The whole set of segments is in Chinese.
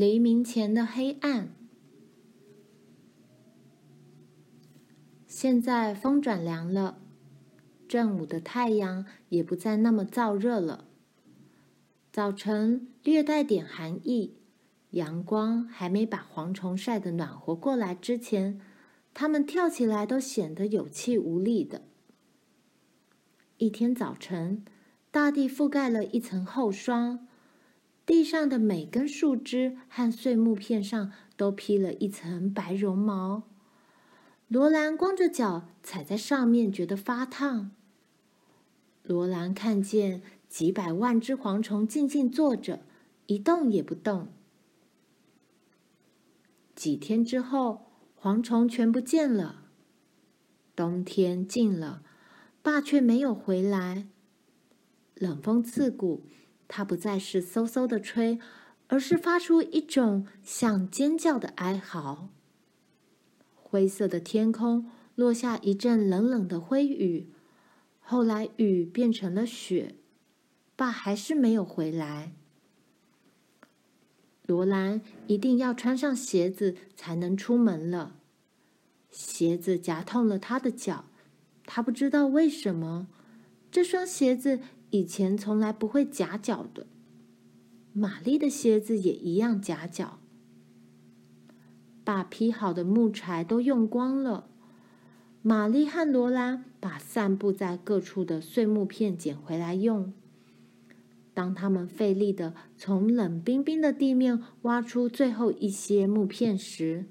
黎明前的黑暗。现在风转凉了，正午的太阳也不再那么燥热了。早晨略带点寒意，阳光还没把蝗虫晒得暖和过来之前，它们跳起来都显得有气无力的。一天早晨，大地覆盖了一层厚霜。地上的每根树枝和碎木片上都披了一层白绒毛。罗兰光着脚踩在上面，觉得发烫。罗兰看见几百万只蝗虫静静坐着，一动也不动。几天之后，蝗虫全不见了。冬天近了，爸却没有回来。冷风刺骨。它不再是嗖嗖的吹，而是发出一种像尖叫的哀嚎。灰色的天空落下一阵冷冷的灰雨，后来雨变成了雪。爸还是没有回来。罗兰一定要穿上鞋子才能出门了。鞋子夹痛了他的脚，他不知道为什么。这双鞋子。以前从来不会夹脚的，玛丽的鞋子也一样夹脚。把劈好的木柴都用光了，玛丽和罗拉把散布在各处的碎木片捡回来用。当他们费力的从冷冰冰的地面挖出最后一些木片时，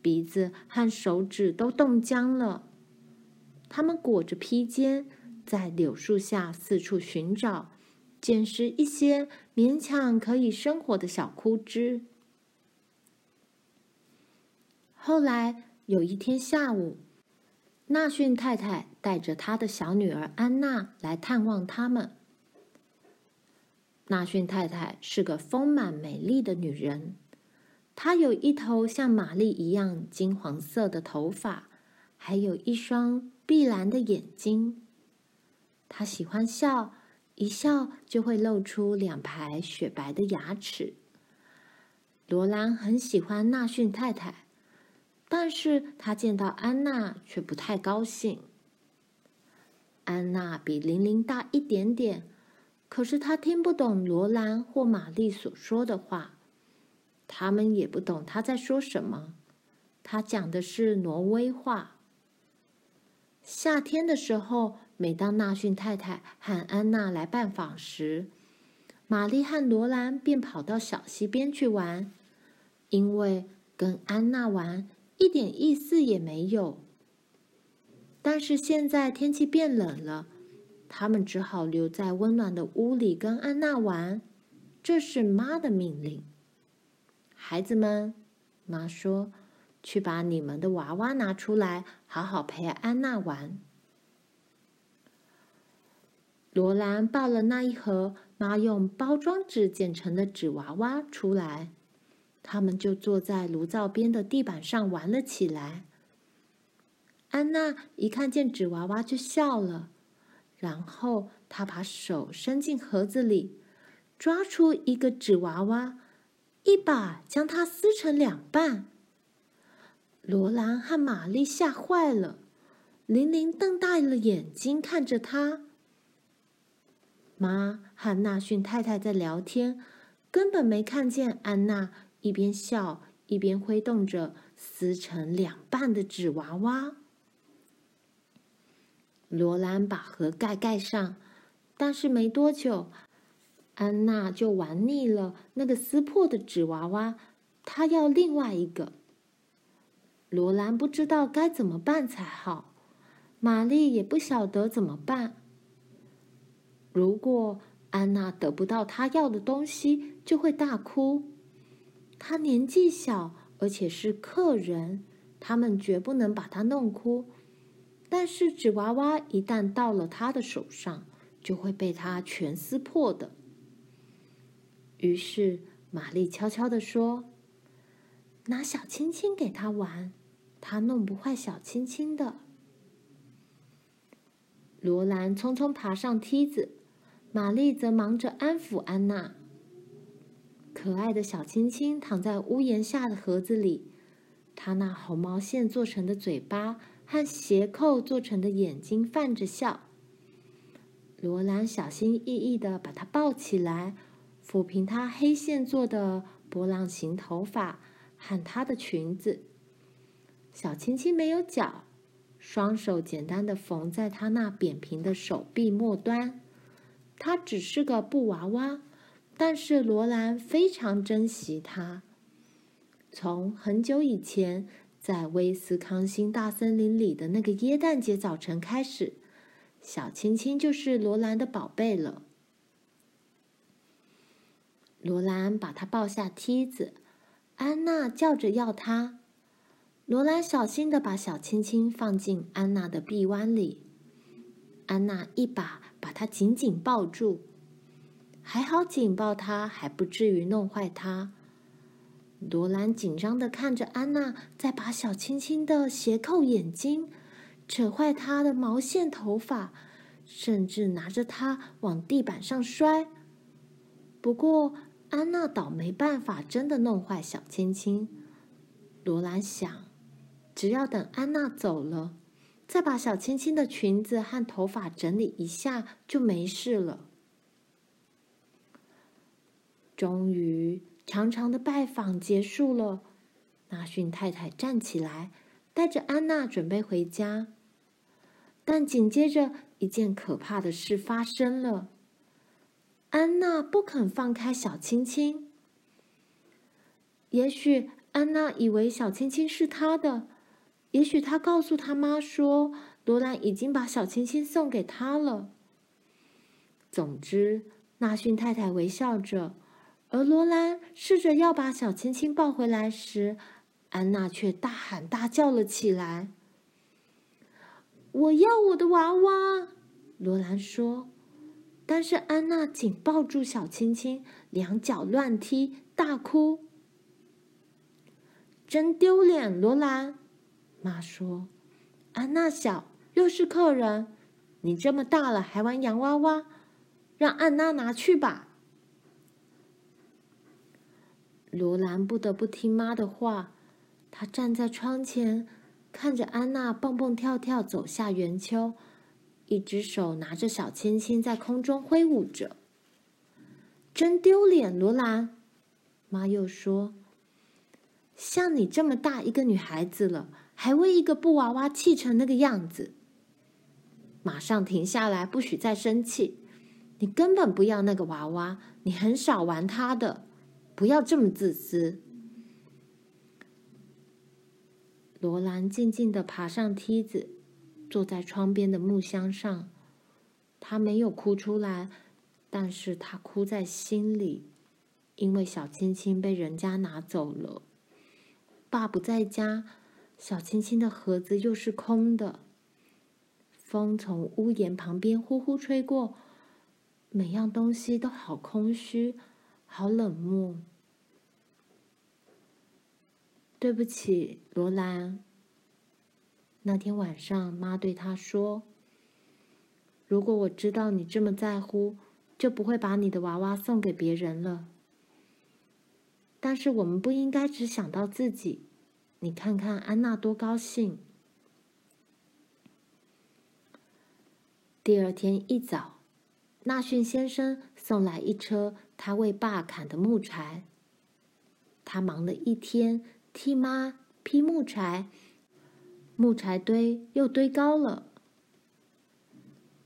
鼻子和手指都冻僵了。他们裹着披肩。在柳树下四处寻找，捡拾一些勉强可以生活的小枯枝。后来有一天下午，纳逊太太带着她的小女儿安娜来探望他们。纳逊太太是个丰满美丽的女人，她有一头像玛丽一样金黄色的头发，还有一双碧蓝的眼睛。他喜欢笑，一笑就会露出两排雪白的牙齿。罗兰很喜欢纳逊太太，但是他见到安娜却不太高兴。安娜比玲玲大一点点，可是她听不懂罗兰或玛丽所说的话，他们也不懂她在说什么。她讲的是挪威话。夏天的时候，每当纳逊太太和安娜来拜访时，玛丽和罗兰便跑到小溪边去玩，因为跟安娜玩一点意思也没有。但是现在天气变冷了，他们只好留在温暖的屋里跟安娜玩，这是妈的命令。孩子们，妈说，去把你们的娃娃拿出来，好好陪安娜玩。罗兰抱了那一盒妈用包装纸剪成的纸娃娃出来，他们就坐在炉灶边的地板上玩了起来。安娜一看见纸娃娃就笑了，然后她把手伸进盒子里，抓出一个纸娃娃，一把将它撕成两半。罗兰和玛丽吓坏了，玲玲瞪大了眼睛看着她。妈和纳逊太太在聊天，根本没看见安娜一边笑一边挥动着撕成两半的纸娃娃。罗兰把盒盖盖上，但是没多久，安娜就玩腻了那个撕破的纸娃娃，她要另外一个。罗兰不知道该怎么办才好，玛丽也不晓得怎么办。如果安娜得不到她要的东西，就会大哭。她年纪小，而且是客人，他们绝不能把她弄哭。但是纸娃娃一旦到了她的手上，就会被她全撕破的。于是玛丽悄悄地说：“拿小亲亲给她玩，他弄不坏小青青的。”罗兰匆匆爬上梯子。玛丽则忙着安抚安娜，可爱的小青青躺在屋檐下的盒子里，它那红毛线做成的嘴巴和斜扣做成的眼睛泛着笑。罗兰小心翼翼地把它抱起来，抚平它黑线做的波浪形头发和她的裙子。小青青没有脚，双手简单的缝在她那扁平的手臂末端。它只是个布娃娃。但是罗兰非常珍惜它。从很久以前，在威斯康星大森林里的那个耶诞节早晨开始，小青青就是罗兰的宝贝了。罗兰把它抱下梯子，安娜叫着要它。罗兰小心地把小青青放进安娜的臂弯里，安娜一把把她紧紧抱住。还好紧抱她还不至于弄坏她。罗兰紧张地看着安娜在把小青青的斜扣眼睛、扯坏她的毛线头发，甚至拿着它往地板上摔。不过安娜倒没办法真的弄坏小青青。罗兰想，只要等安娜走了，再把小青青的裙子和头发整理一下，就没事了。终于，长长的拜访结束了。纳逊太太站起来，带着安娜准备回家。但紧接着，一件可怕的事发生了。安娜不肯放开小青青。也许安娜以为小青青是她的，也许她告诉她妈说，罗兰已经把小青青送给她了。总之，纳逊太太微笑着。而罗兰试着要把小青青抱回来时，安娜却大喊大叫了起来：“我要我的娃娃！”罗兰说。但是安娜紧抱住小青青，两脚乱踢，大哭：“真丢脸！”罗兰妈说：“安娜小，又是客人，你这么大了还玩洋娃娃，让安娜拿去吧。”罗兰不得不听妈的话。她站在窗前，看着安娜蹦蹦跳跳走下圆丘，一只手拿着小青青在空中挥舞着。真丢脸，罗兰！妈又说：“像你这么大一个女孩子了，还为一个布娃娃气成那个样子。马上停下来，不许再生气。你根本不要那个娃娃，你很少玩它的。”不要这么自私。罗兰静静地爬上梯子，坐在窗边的木箱上。她没有哭出来，但是她哭在心里，因为小青青被人家拿走了。爸不在家，小青青的盒子又是空的。风从屋檐旁边呼呼吹过，每样东西都好空虚，好冷漠。对不起，罗兰。那天晚上，妈对他说：“如果我知道你这么在乎，就不会把你的娃娃送给别人了。但是我们不应该只想到自己。你看看安娜多高兴。”第二天一早，纳逊先生送来一车他为爸砍的木柴。他忙了一天。替妈劈木柴，木柴堆又堆高了。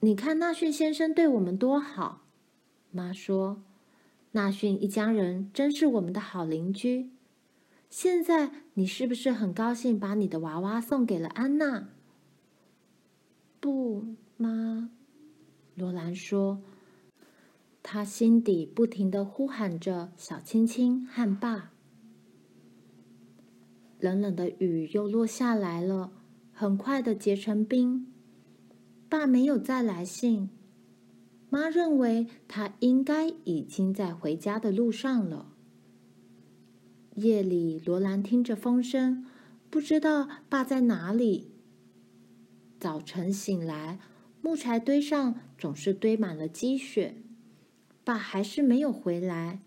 你看纳逊先生对我们多好，妈说：“纳逊一家人真是我们的好邻居。”现在你是不是很高兴把你的娃娃送给了安娜？不，妈，罗兰说，她心底不停的呼喊着小青青和爸。冷冷的雨又落下来了，很快的结成冰。爸没有再来信，妈认为他应该已经在回家的路上了。夜里，罗兰听着风声，不知道爸在哪里。早晨醒来，木柴堆上总是堆满了积雪，爸还是没有回来。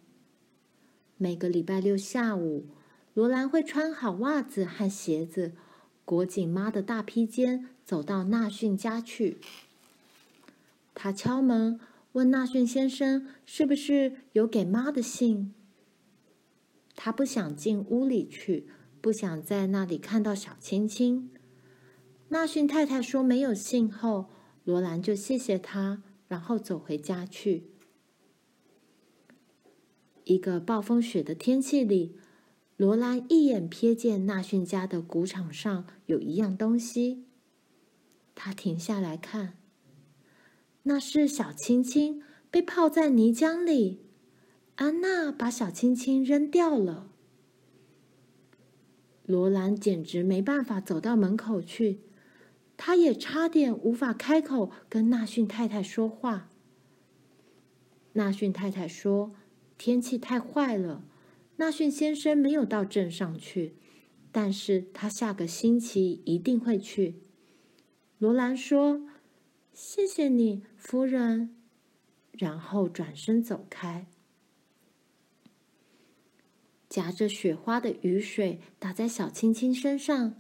每个礼拜六下午，罗兰会穿好袜子和鞋子，裹紧妈的大披肩，走到纳逊家去。他敲门，问纳逊先生是不是有给妈的信。他不想进屋里去，不想在那里看到小青青。纳逊太太说没有信后，罗兰就谢谢他，然后走回家去。一个暴风雪的天气里，罗兰一眼瞥见纳逊家的谷场上有一样东西，他停下来看，那是小青青被泡在泥浆里。安娜把小青青扔掉了。罗兰简直没办法走到门口去，他也差点无法开口跟纳逊太太说话。纳逊太太说。天气太坏了，纳逊先生没有到镇上去，但是他下个星期一定会去。罗兰说：“谢谢你，夫人。”然后转身走开。夹着雪花的雨水打在小青青身上，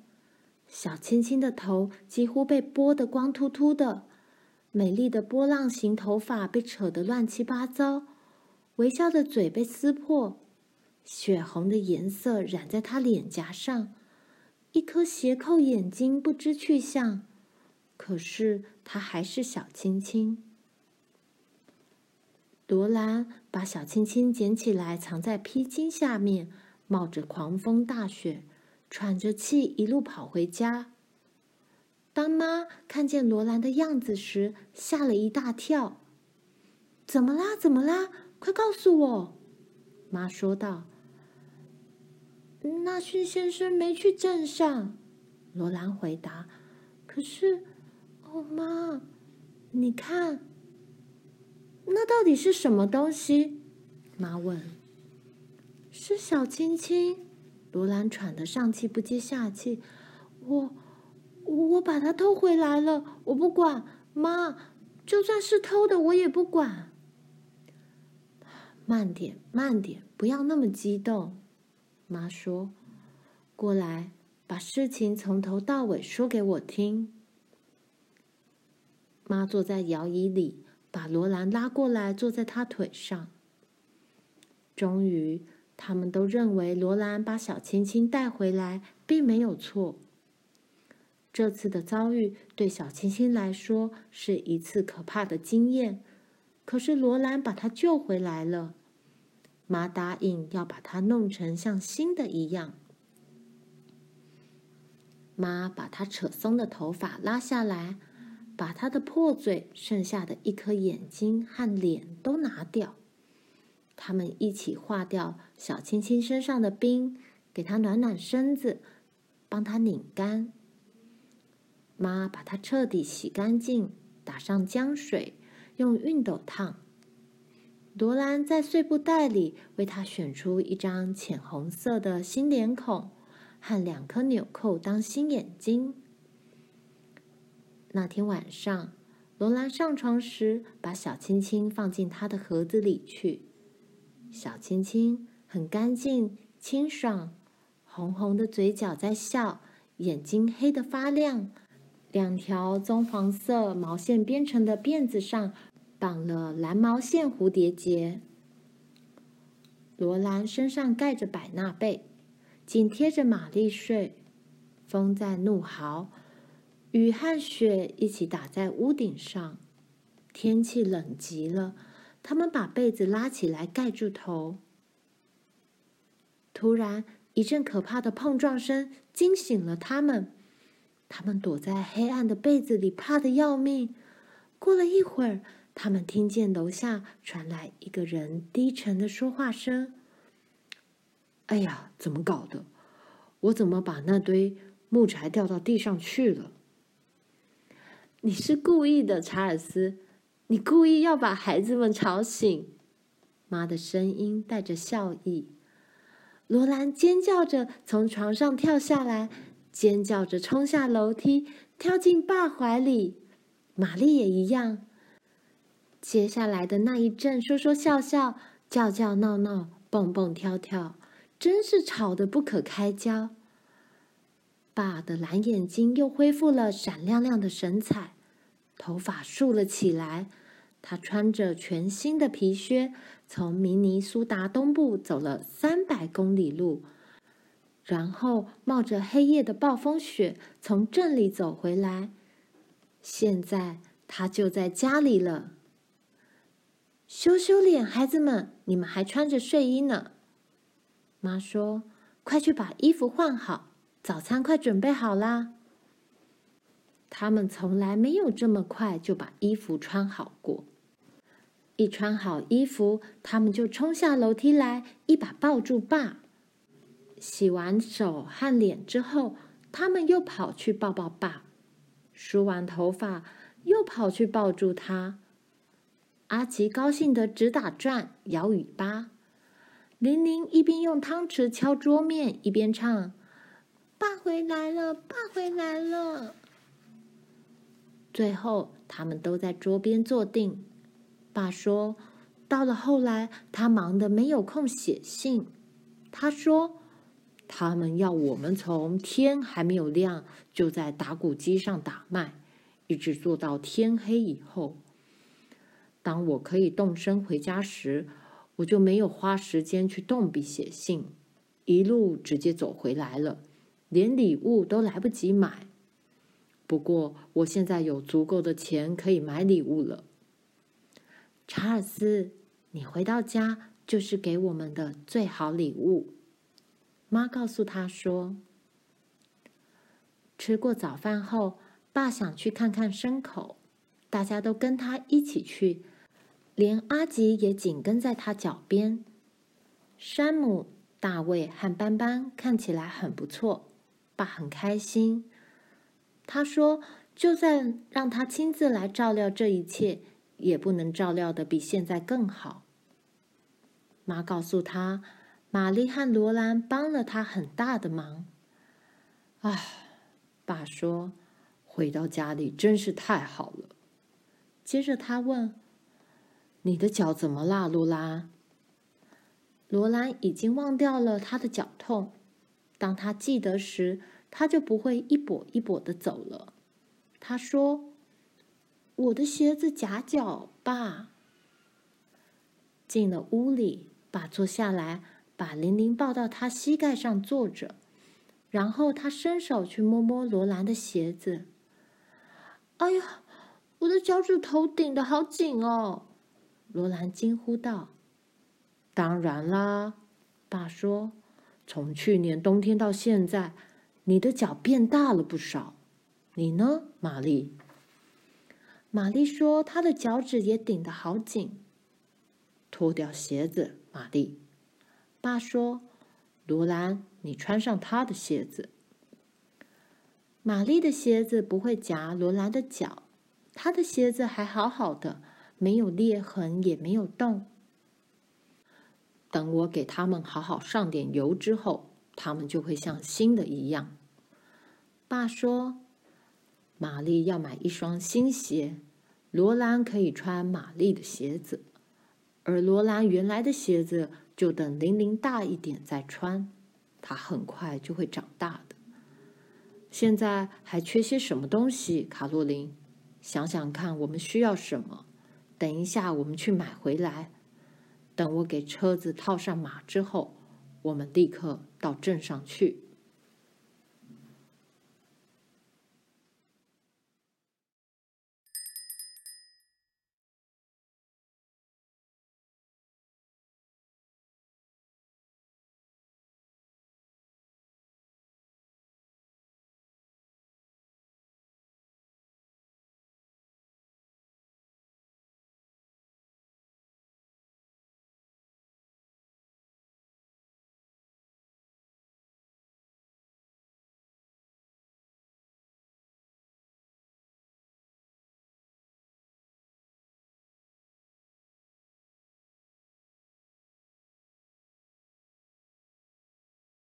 小青青的头几乎被拨得光秃秃的，美丽的波浪形头发被扯得乱七八糟。微笑的嘴被撕破，血红的颜色染在她脸颊上，一颗斜扣眼睛不知去向。可是她还是小青青。罗兰把小青青捡起来，藏在披巾下面，冒着狂风大雪，喘着气一路跑回家。当妈看见罗兰的样子时，吓了一大跳：“怎么啦？怎么啦？”快告诉我，妈说道。纳逊先生没去镇上，罗兰回答。可是，哦，妈，你看，那到底是什么东西？妈问。是小青青。罗兰喘得上气不接下气。我，我把它偷回来了，我不管。妈，就算是偷的，我也不管。慢点，慢点，不要那么激动。妈说：“过来，把事情从头到尾说给我听。”妈坐在摇椅里，把罗兰拉过来，坐在他腿上。终于，他们都认为罗兰把小青青带回来并没有错。这次的遭遇对小青青来说是一次可怕的经验。可是罗兰把他救回来了，妈答应要把他弄成像新的一样。妈把他扯松的头发拉下来，把他的破嘴、剩下的一颗眼睛和脸都拿掉。他们一起化掉小青青身上的冰，给他暖暖身子，帮他拧干。妈把他彻底洗干净，打上浆水。用熨斗烫。罗兰在碎布袋里为他选出一张浅红色的新脸孔和两颗纽扣当新眼睛。那天晚上，罗兰上床时把小青青放进他的盒子里去。小青青很干净、清爽，红红的嘴角在笑，眼睛黑得发亮。两条棕黄色毛线编成的辫子上绑了蓝毛线蝴蝶结。罗兰身上盖着百纳被，紧贴着玛丽睡。风在怒号，雨和雪一起打在屋顶上，天气冷极了。他们把被子拉起来盖住头。突然，一阵可怕的碰撞声惊醒了他们。他们躲在黑暗的被子里，怕得要命。过了一会儿，他们听见楼下传来一个人低沉的说话声：“哎呀，怎么搞的？我怎么把那堆木柴掉到地上去了？”“你是故意的，查尔斯，你故意要把孩子们吵醒。”妈的声音带着笑意。罗兰尖叫着从床上跳下来。尖叫着冲下楼梯，跳进爸怀里。玛丽也一样。接下来的那一阵说说笑笑、叫叫闹闹，蹦蹦跳跳，真是吵得不可开交。爸的蓝眼睛又恢复了闪亮亮的神采，头发竖了起来。他穿着全新的皮靴，从明尼苏达东部走了三百公里路，然后冒着黑夜的暴风雪从镇里走回来。现在他就在家里了。羞羞脸，孩子们，你们还穿着睡衣呢。妈说：“快去把衣服换好，早餐快准备好啦。”他们从来没有这么快就把衣服穿好过。一穿好衣服，他们就冲下楼梯来，一把抱住爸。洗完手和脸之后，他们又跑去抱抱爸。梳完头发，又跑去抱住他。阿奇高兴得直打转，摇尾巴。玲玲一边用汤匙敲桌面，一边唱：“爸回来了，爸回来了。”最后，他们都在桌边坐定。爸说：“到了后来，他忙得没有空写信。他说，他们要我们从天还没有亮就在打谷机上打麦，一直做到天黑以后。当我可以动身回家时，我就没有花时间去动笔写信，一路直接走回来了，连礼物都来不及买。不过，我现在有足够的钱可以买礼物了。”查尔斯，你回到家就是给我们的最好礼物。妈告诉他说：“吃过早饭后，爸想去看看牲口，大家都跟他一起去，连阿吉也紧跟在他脚边。山姆、大卫和斑斑看起来很不错，爸很开心。他说，就算让他亲自来照料这一切。”也不能照料得比现在更好。妈告诉他，玛丽和罗兰帮了他很大的忙。啊，爸说，回到家里真是太好了。接着他问：“你的脚怎么啦，罗拉？”罗兰已经忘掉了他的脚痛，当他记得时，他就不会一跛一跛的走了。他说。我的鞋子夹脚，爸。进了屋里，爸坐下来，把玲玲抱到他膝盖上坐着，然后他伸手去摸摸罗兰的鞋子。哎呀，我的脚趾头顶的好紧哦！罗兰惊呼道。当然啦，爸说，从去年冬天到现在，你的脚变大了不少。你呢，玛丽？玛丽说：“她的脚趾也顶得好紧。”脱掉鞋子，玛丽。爸说：“罗兰，你穿上她的鞋子。”玛丽的鞋子不会夹罗兰的脚，她的鞋子还好好的，没有裂痕，也没有洞。等我给他们好好上点油之后，他们就会像新的一样。爸说。玛丽要买一双新鞋，罗兰可以穿玛丽的鞋子，而罗兰原来的鞋子就等玲玲大一点再穿，她很快就会长大的。现在还缺些什么东西？卡洛琳，想想看，我们需要什么？等一下，我们去买回来。等我给车子套上马之后，我们立刻到镇上去。